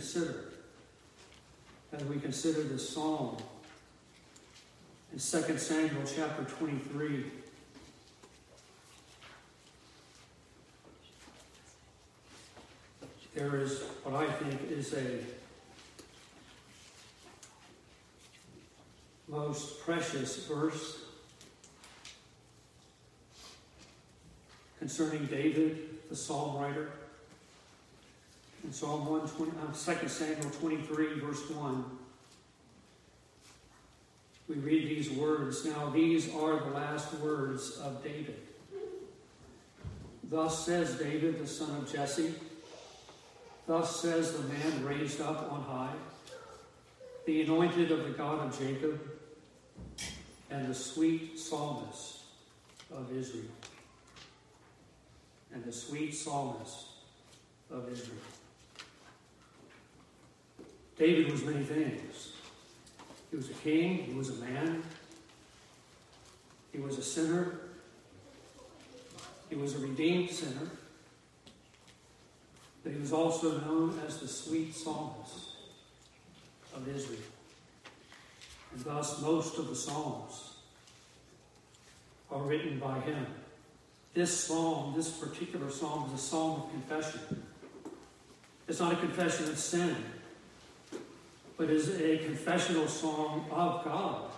consider as we consider this psalm in 2 Samuel chapter 23. There is what I think is a most precious verse concerning David, the psalm writer. In Psalm 120, uh, 2 Samuel 23, verse 1, we read these words. Now, these are the last words of David. Thus says David, the son of Jesse. Thus says the man raised up on high, the anointed of the God of Jacob, and the sweet psalmist of Israel. And the sweet psalmist of Israel. David was many things. He was a king, he was a man, he was a sinner, he was a redeemed sinner, but he was also known as the sweet psalmist of Israel. And thus, most of the Psalms are written by him. This psalm, this particular psalm, is a psalm of confession. It's not a confession of sin but is a confessional song of God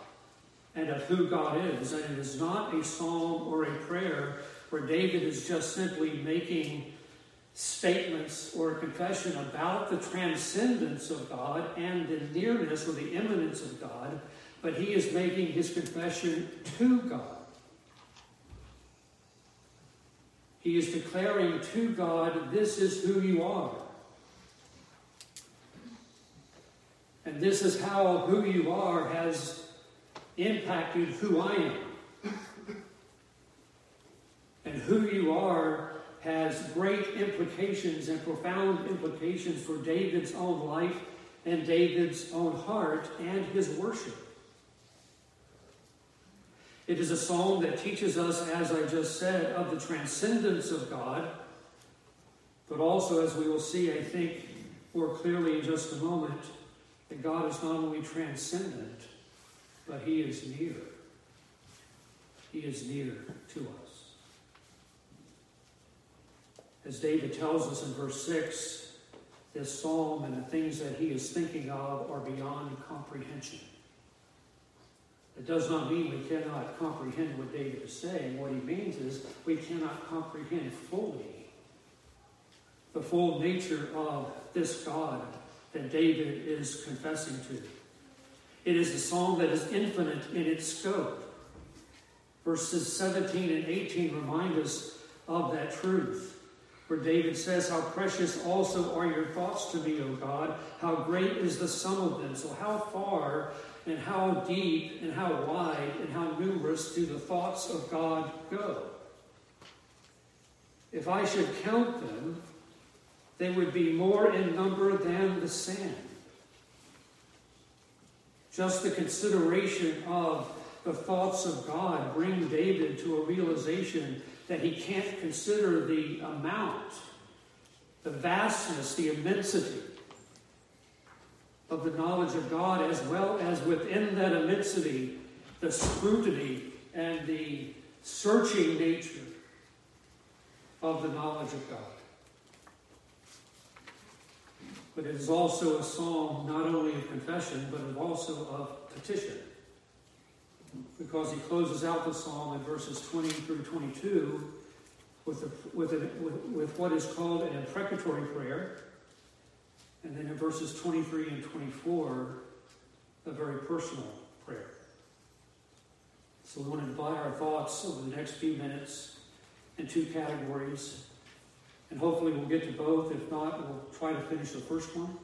and of who God is. And it is not a psalm or a prayer where David is just simply making statements or a confession about the transcendence of God and the nearness or the immanence of God, but he is making his confession to God. He is declaring to God, This is who you are. And this is how who you are has impacted who I am. And who you are has great implications and profound implications for David's own life and David's own heart and his worship. It is a psalm that teaches us, as I just said, of the transcendence of God, but also, as we will see, I think, more clearly in just a moment, that God is not only transcendent, but He is near. He is near to us. As David tells us in verse 6, this psalm and the things that he is thinking of are beyond comprehension. It does not mean we cannot comprehend what David is saying. What he means is we cannot comprehend fully the full nature of this God that David is confessing to. It is a psalm that is infinite in its scope. Verses 17 and 18 remind us of that truth, where David says, How precious also are your thoughts to me, O God. How great is the sum of them. So, how far and how deep and how wide and how numerous do the thoughts of God go? If I should count them, they would be more in number than the sand. Just the consideration of the thoughts of God bring David to a realization that he can't consider the amount, the vastness, the immensity of the knowledge of God, as well as within that immensity, the scrutiny and the searching nature of the knowledge of God. But it is also a psalm not only of confession, but also of petition. Because he closes out the psalm in verses 20 through 22 with, a, with, a, with, with what is called an imprecatory prayer. And then in verses 23 and 24, a very personal prayer. So we want to divide our thoughts over the next few minutes in two categories and hopefully we'll get to both. If not, we'll try to finish the first one.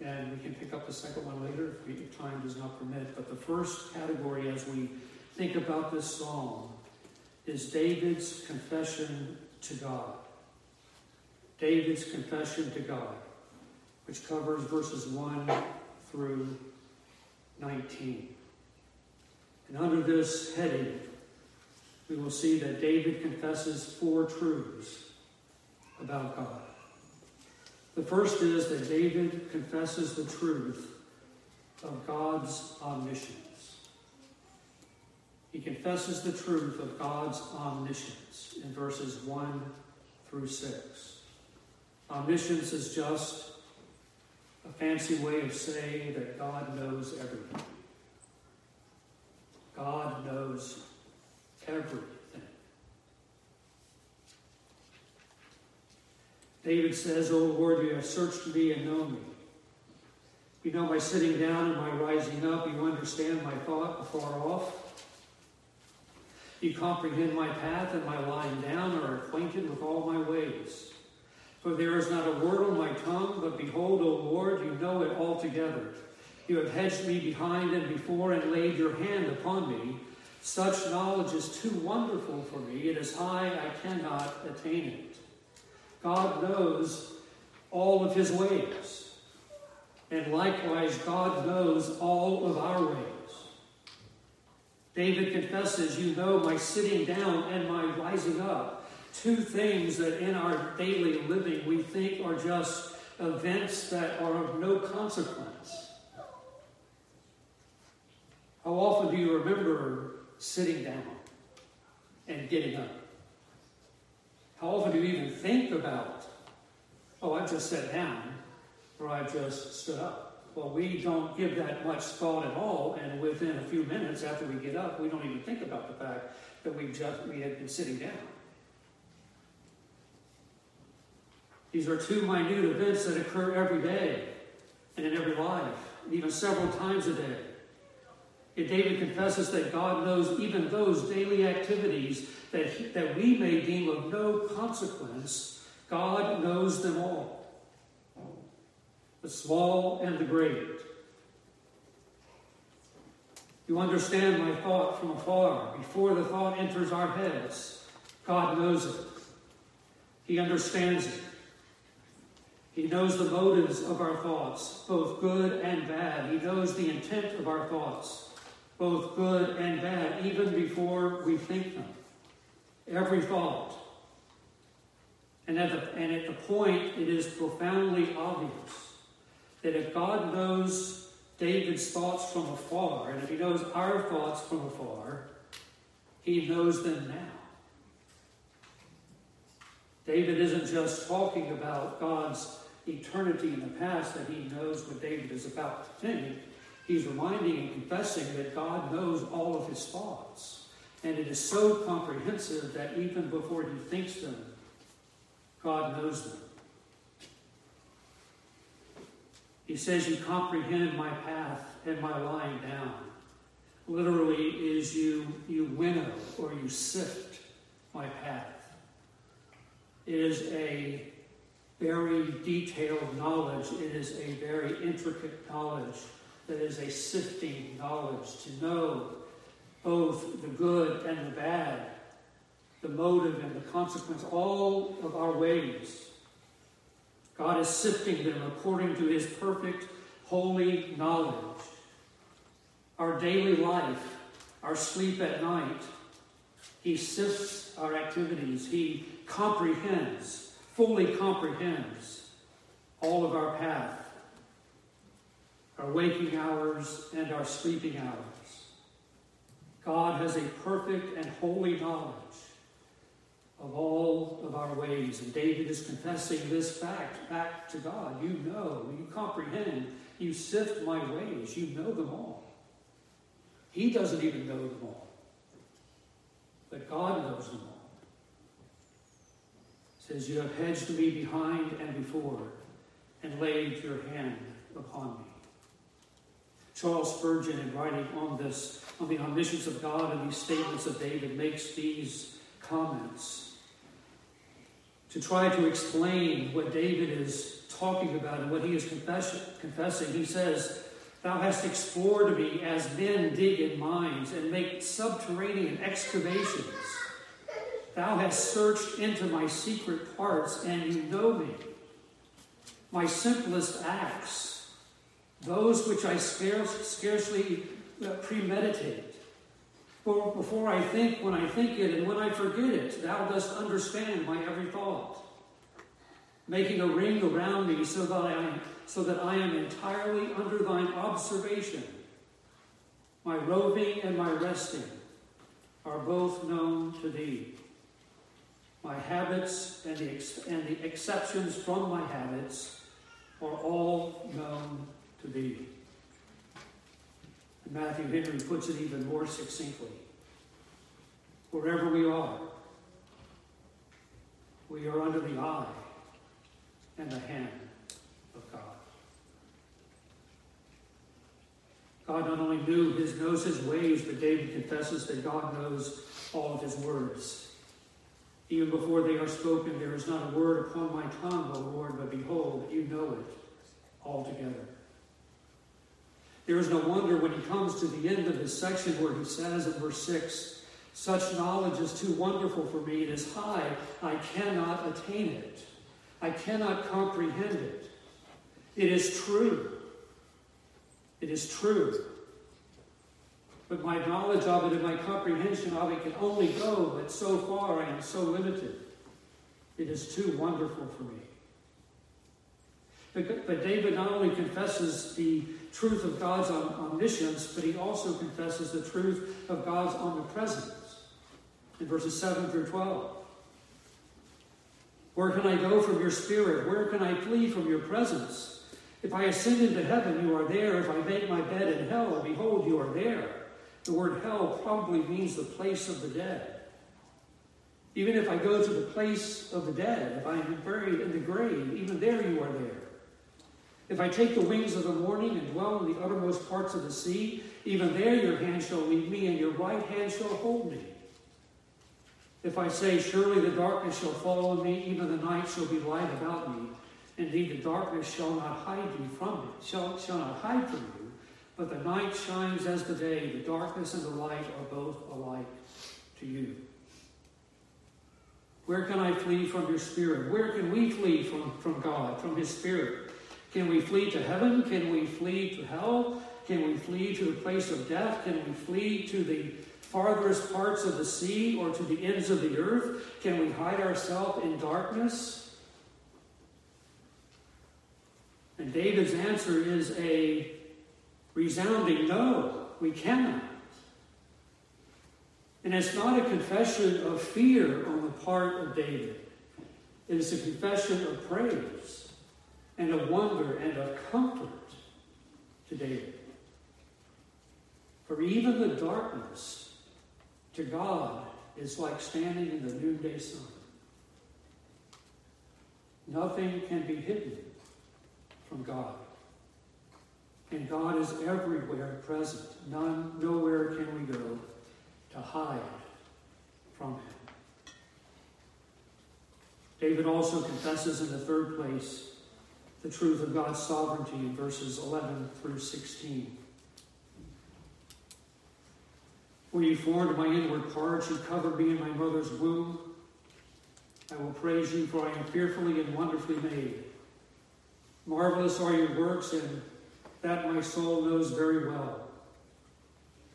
And we can pick up the second one later if time does not permit. But the first category, as we think about this psalm, is David's confession to God. David's confession to God, which covers verses 1 through 19. And under this heading, we will see that David confesses four truths about God. The first is that David confesses the truth of God's omniscience. He confesses the truth of God's omniscience in verses 1 through 6. Omniscience is just a fancy way of saying that God knows everything. God knows everything. David says, O Lord, you have searched me and known me. You know my sitting down and my rising up. You understand my thought afar off. You comprehend my path and my lying down, are acquainted with all my ways. For there is not a word on my tongue, but behold, O Lord, you know it altogether. You have hedged me behind and before and laid your hand upon me. Such knowledge is too wonderful for me. It is high, I cannot attain it. God knows all of his ways. And likewise, God knows all of our ways. David confesses, You know my sitting down and my rising up. Two things that in our daily living we think are just events that are of no consequence. How often do you remember sitting down and getting up? How often do you even think about, oh, I just sat down or I just stood up? Well, we don't give that much thought at all, and within a few minutes after we get up, we don't even think about the fact that we just we had been sitting down. These are two minute events that occur every day and in every life, and even several times a day. And David confesses that God knows even those daily activities that, he, that we may deem of no consequence, God knows them all. The small and the great. You understand my thought from afar. Before the thought enters our heads, God knows it. He understands it. He knows the motives of our thoughts, both good and bad. He knows the intent of our thoughts, both good and bad, even before we think them every thought. And at, the, and at the point, it is profoundly obvious that if God knows David's thoughts from afar, and if he knows our thoughts from afar, he knows them now. David isn't just talking about God's eternity in the past, that he knows what David is about to think. He's reminding and confessing that God knows all of his thoughts. And it is so comprehensive that even before he thinks them, God knows them. He says, You comprehend my path and my lying down. Literally, is you, you winnow or you sift my path. It is a very detailed knowledge, it is a very intricate knowledge that is a sifting knowledge to know both the good and the bad, the motive and the consequence, all of our ways. God is sifting them according to his perfect, holy knowledge. Our daily life, our sleep at night, he sifts our activities. He comprehends, fully comprehends all of our path, our waking hours and our sleeping hours. God has a perfect and holy knowledge of all of our ways. And David is confessing this fact back to God. You know, you comprehend, you sift my ways, you know them all. He doesn't even know them all, but God knows them all. says, You have hedged me behind and before, and laid your hand upon me. Charles Spurgeon, in writing on this, on the omniscience of God and these statements of David, makes these comments to try to explain what David is talking about and what he is confessing. He says, Thou hast explored me as men dig in mines and make subterranean excavations. Thou hast searched into my secret parts, and you know me. My simplest acts those which I scarce, scarcely uh, premeditate. For before I think, when I think it, and when I forget it, thou dost understand my every thought. making a ring around me so that I am, so that I am entirely under thine observation. My roving and my resting are both known to thee. My habits and the, ex- and the exceptions from my habits are all known to thee. And Matthew Henry puts it even more succinctly. Wherever we are, we are under the eye and the hand of God. God not only knew his knows his ways, but David confesses that God knows all of his words. Even before they are spoken, there is not a word upon my tongue, O Lord, but behold, you know it altogether. There is no wonder when he comes to the end of his section where he says in verse 6 Such knowledge is too wonderful for me. It is high. I cannot attain it. I cannot comprehend it. It is true. It is true. But my knowledge of it and my comprehension of it can only go but so far. I am so limited. It is too wonderful for me. But, but David not only confesses the truth of God's omniscience, but he also confesses the truth of God's omnipresence in verses 7 through 12. Where can I go from your spirit? Where can I flee from your presence? If I ascend into heaven, you are there. If I make my bed in hell, behold, you are there. The word hell probably means the place of the dead. Even if I go to the place of the dead, if I am buried in the grave, even there you are there. If I take the wings of the morning and dwell in the uttermost parts of the sea, even there your hand shall lead me, and your right hand shall hold me. If I say, Surely the darkness shall fall on me, even the night shall be light about me. Indeed, the darkness shall not hide you from me, shall, shall not hide from you, but the night shines as the day. The darkness and the light are both alike to you. Where can I flee from your spirit? Where can we flee from, from God, from his spirit? Can we flee to heaven? Can we flee to hell? Can we flee to the place of death? Can we flee to the farthest parts of the sea or to the ends of the earth? Can we hide ourselves in darkness? And David's answer is a resounding no, we cannot. And it's not a confession of fear on the part of David, it is a confession of praise and of wonder and of comfort to David. For even the darkness to God is like standing in the noonday sun. Nothing can be hidden from God. And God is everywhere present. None, nowhere can we go to hide from him. David also confesses in the third place the truth of God's sovereignty in verses 11 through 16. When you formed my inward parts, you covered me in my mother's womb. I will praise you, for I am fearfully and wonderfully made. Marvelous are your works, and that my soul knows very well.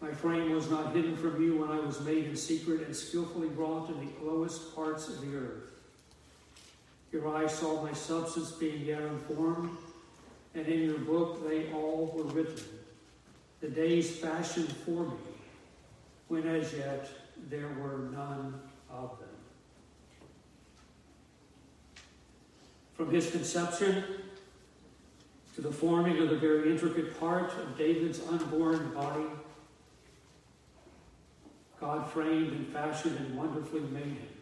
My frame was not hidden from you when I was made in secret and skillfully wrought in the lowest parts of the earth. Your eyes saw my substance being yet unformed, and in your book they all were written, the days fashioned for me, when as yet there were none of them. From his conception to the forming of the very intricate part of David's unborn body, God framed and fashioned and wonderfully made him.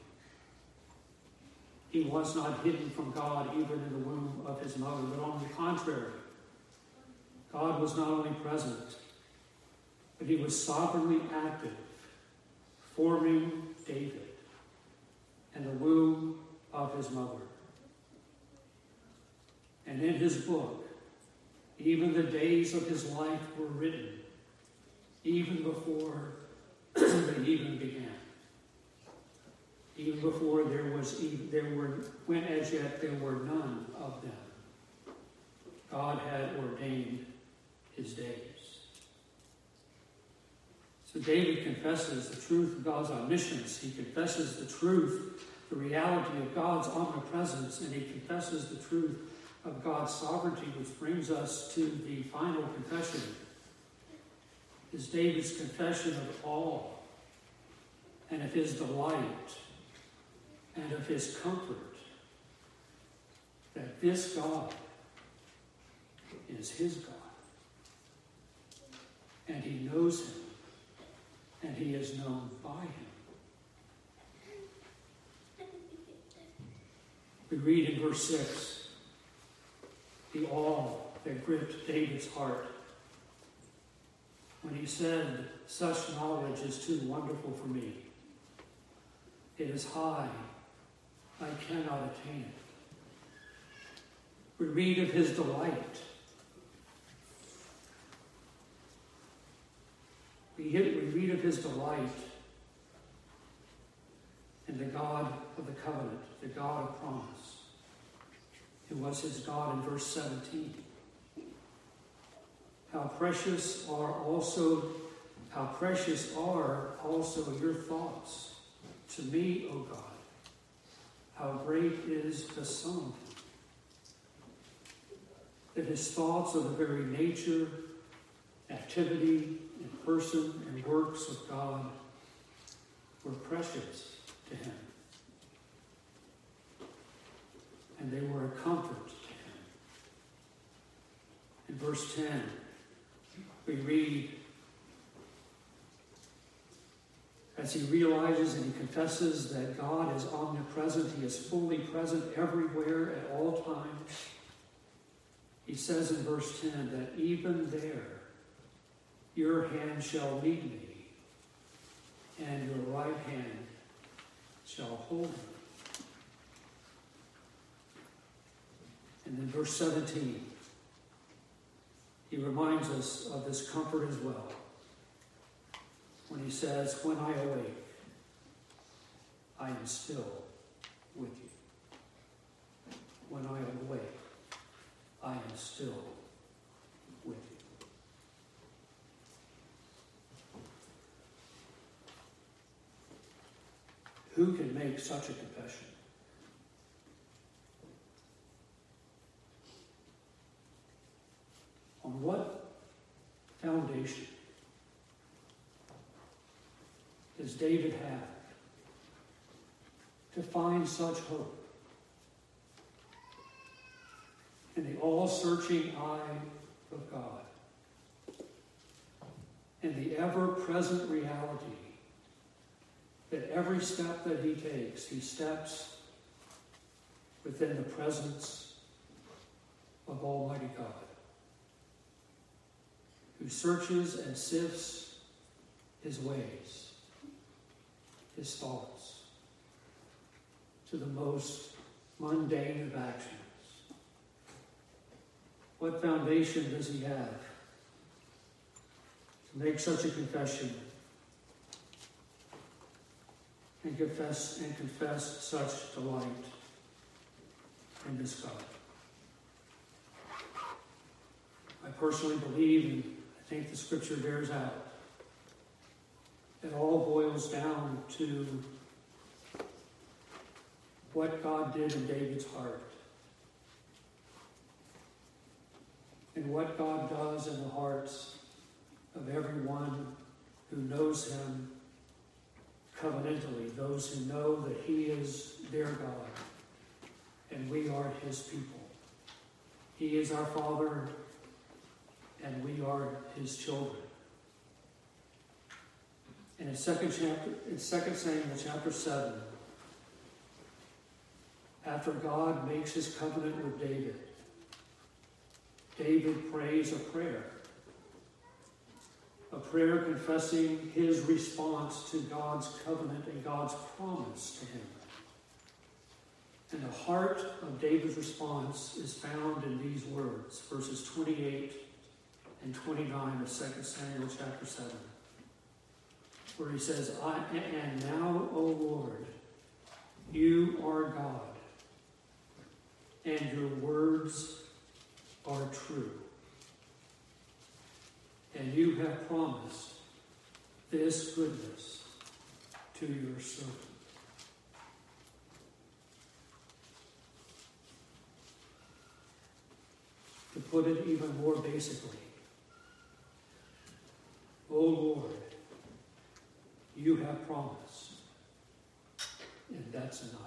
He was not hidden from God even in the womb of his mother, but on the contrary, God was not only present, but he was sovereignly active, forming David in the womb of his mother. And in his book, even the days of his life were written, even before they even began. Even before there was even, there were when as yet there were none of them. God had ordained his days. So David confesses the truth of God's omniscience. He confesses the truth the reality of God's omnipresence, and he confesses the truth of God's sovereignty, which brings us to the final confession. Is David's confession of awe and of his delight and of his comfort that this God is his God. And he knows him, and he is known by him. We read in verse 6 the awe that gripped David's heart when he said, Such knowledge is too wonderful for me. It is high, I cannot attain it. We read of his delight. We, read of his delight in the God of the covenant, the God of promise, who was his God in verse 17. How precious are also, how precious are also your thoughts to me, O God. How great is the Son! that his thoughts of the very nature, activity, and person and works of God were precious to him. And they were a comfort to him. In verse 10, we read, as he realizes and he confesses that God is omnipresent, he is fully present everywhere at all times. He says in verse 10 that even there your hand shall lead me, and your right hand shall hold me. And then verse 17, he reminds us of this comfort as well. When he says, When I awake, I am still with you. When I awake, I am still with you. Who can make such a confession? On what foundation does David have to find such hope. In the all searching eye of God. And the ever present reality that every step that he takes, he steps within the presence of Almighty God, who searches and sifts his ways, his thoughts, to the most mundane of actions. What foundation does he have to make such a confession and confess and confess such delight in this God. I personally believe, and I think the scripture bears out, it all boils down to what God did in David's heart and what God does in the hearts of everyone who knows Him covenantally, those who know that He is their God and we are His people. He is our Father and we are His children. In second chapter, in Second Samuel chapter seven, after God makes His covenant with David, David prays a prayer a prayer confessing his response to God's covenant and God's promise to him. And the heart of David's response is found in these words, verses 28 and 29 of 2 Samuel chapter 7, where he says, I, And now, O Lord, you are God, and your words are true. And you have promised this goodness to your servant. To put it even more basically, O Lord, you have promised, and that's enough.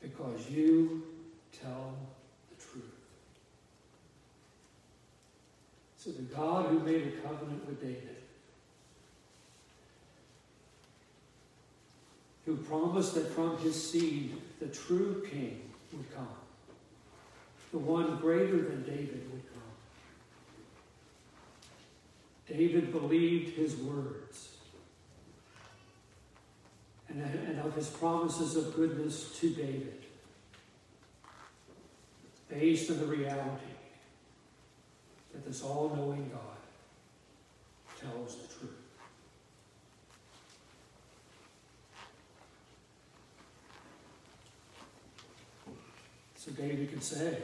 Because you tell the truth. So the God who made a covenant with David, who promised that from his seed the true king would come, the one greater than David would come. David believed his words and, of his promises of goodness to David, based on the reality that this all knowing God tells the truth. So David could say,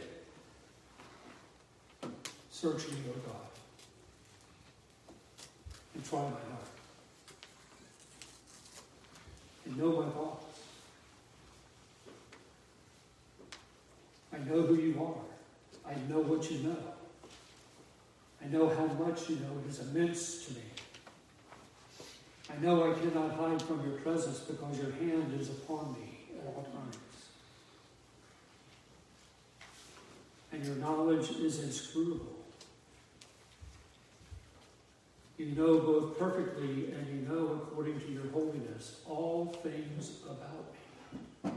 Search me, O God, try my heart, and know my thoughts. I know who you are. I know what you know. I know how much you know. It is immense to me. I know I cannot hide from your presence because your hand is upon me at all times. And your knowledge is inscrutable. You know both perfectly and you know according to your holiness all things about me.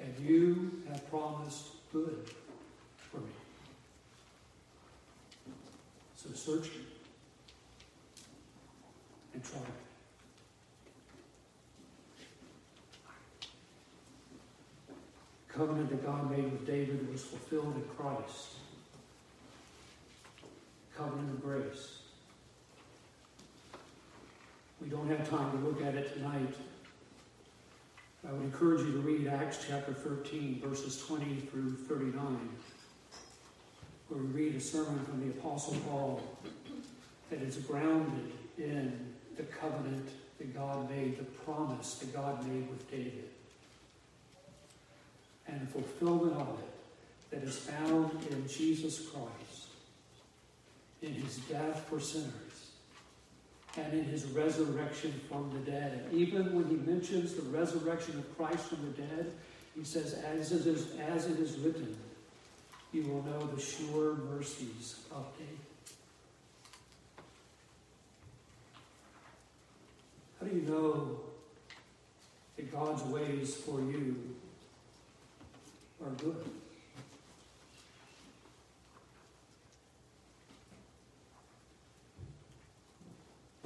And you have promised good for me. So search me and try me. Covenant that God made with David was fulfilled in Christ. Covenant of grace. We don't have time to look at it tonight. I would encourage you to read Acts chapter 13, verses 20 through 39 where we read a sermon from the Apostle Paul that is grounded in the covenant that God made, the promise that God made with David, and the fulfillment of it that is found in Jesus Christ, in his death for sinners, and in his resurrection from the dead. And even when he mentions the resurrection of Christ from the dead, he says, as it is, as it is written, you will know the sure mercies of David. How do you know that God's ways for you are good?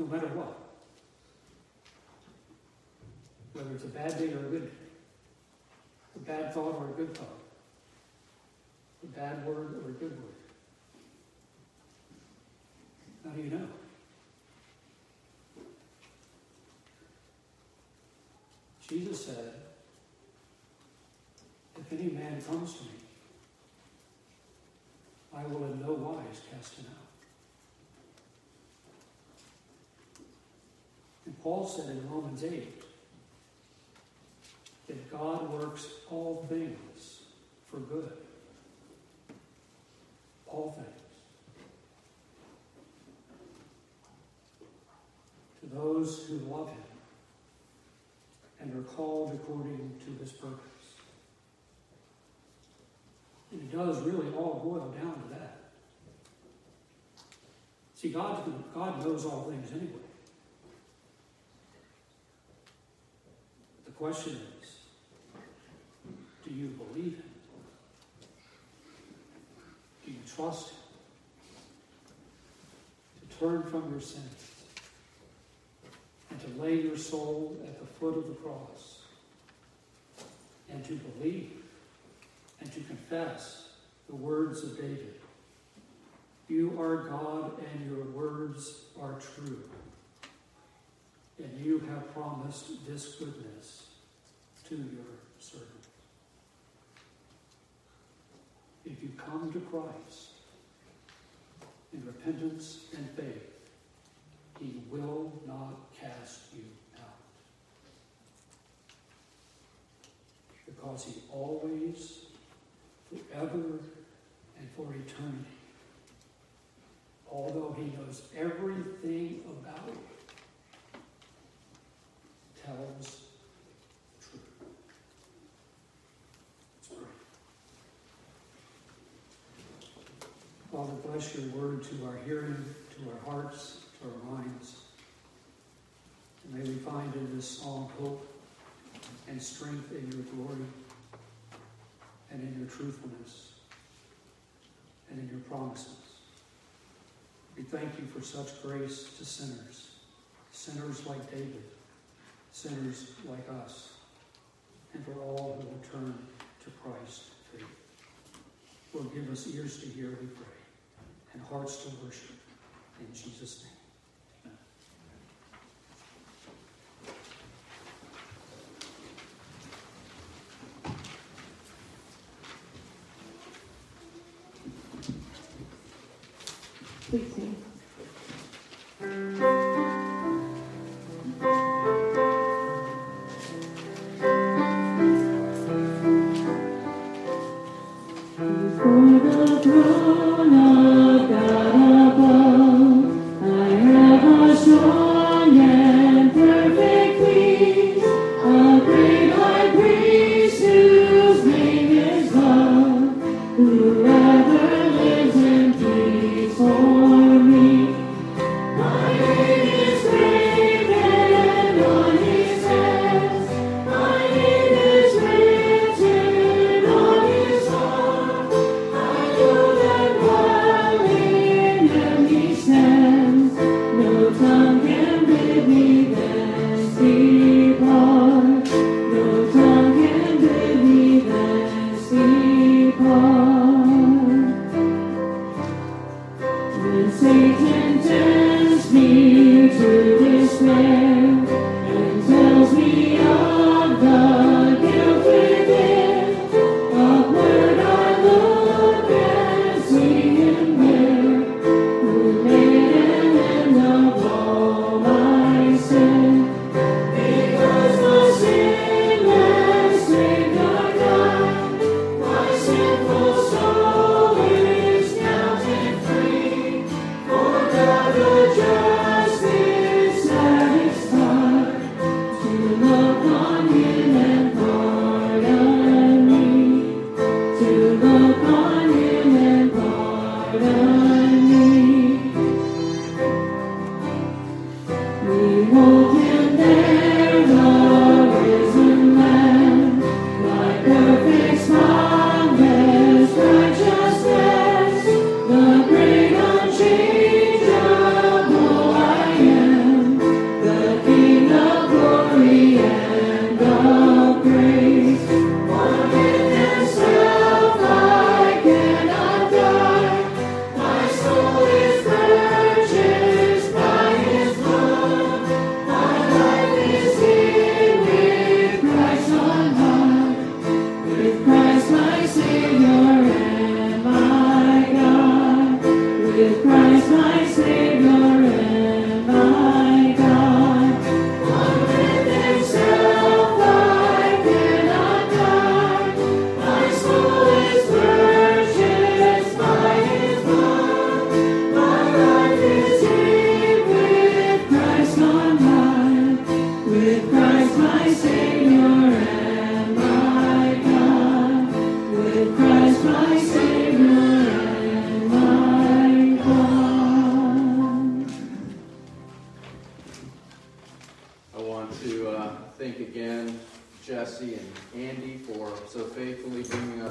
No matter what. Whether it's a bad day or a good day, a bad thought or a good thought a bad word or a good word? How do you know? Jesus said, If any man comes to me, I will in no wise cast him out. And Paul said in Romans 8 that God works all things for good all things. To those who love him and are called according to his purpose. And it does really all boil down to that. See, God, God knows all things anyway. The question is, do you believe him? Do you trust Him? To turn from your sins and to lay your soul at the foot of the cross and to believe and to confess the words of David. You are God and your words are true. And you have promised this goodness to your servant. If you come to Christ in repentance and faith, he will not cast you out. Because he always, forever, and for eternity, although he knows everything about you, tells Father, bless your word to our hearing, to our hearts, to our minds. And may we find in this psalm hope and strength in your glory and in your truthfulness and in your promises. We thank you for such grace to sinners, sinners like David, sinners like us, and for all who will turn to Christ. Lord, give us ears to hear, we pray and hearts to worship. In Jesus' name. Mm-hmm.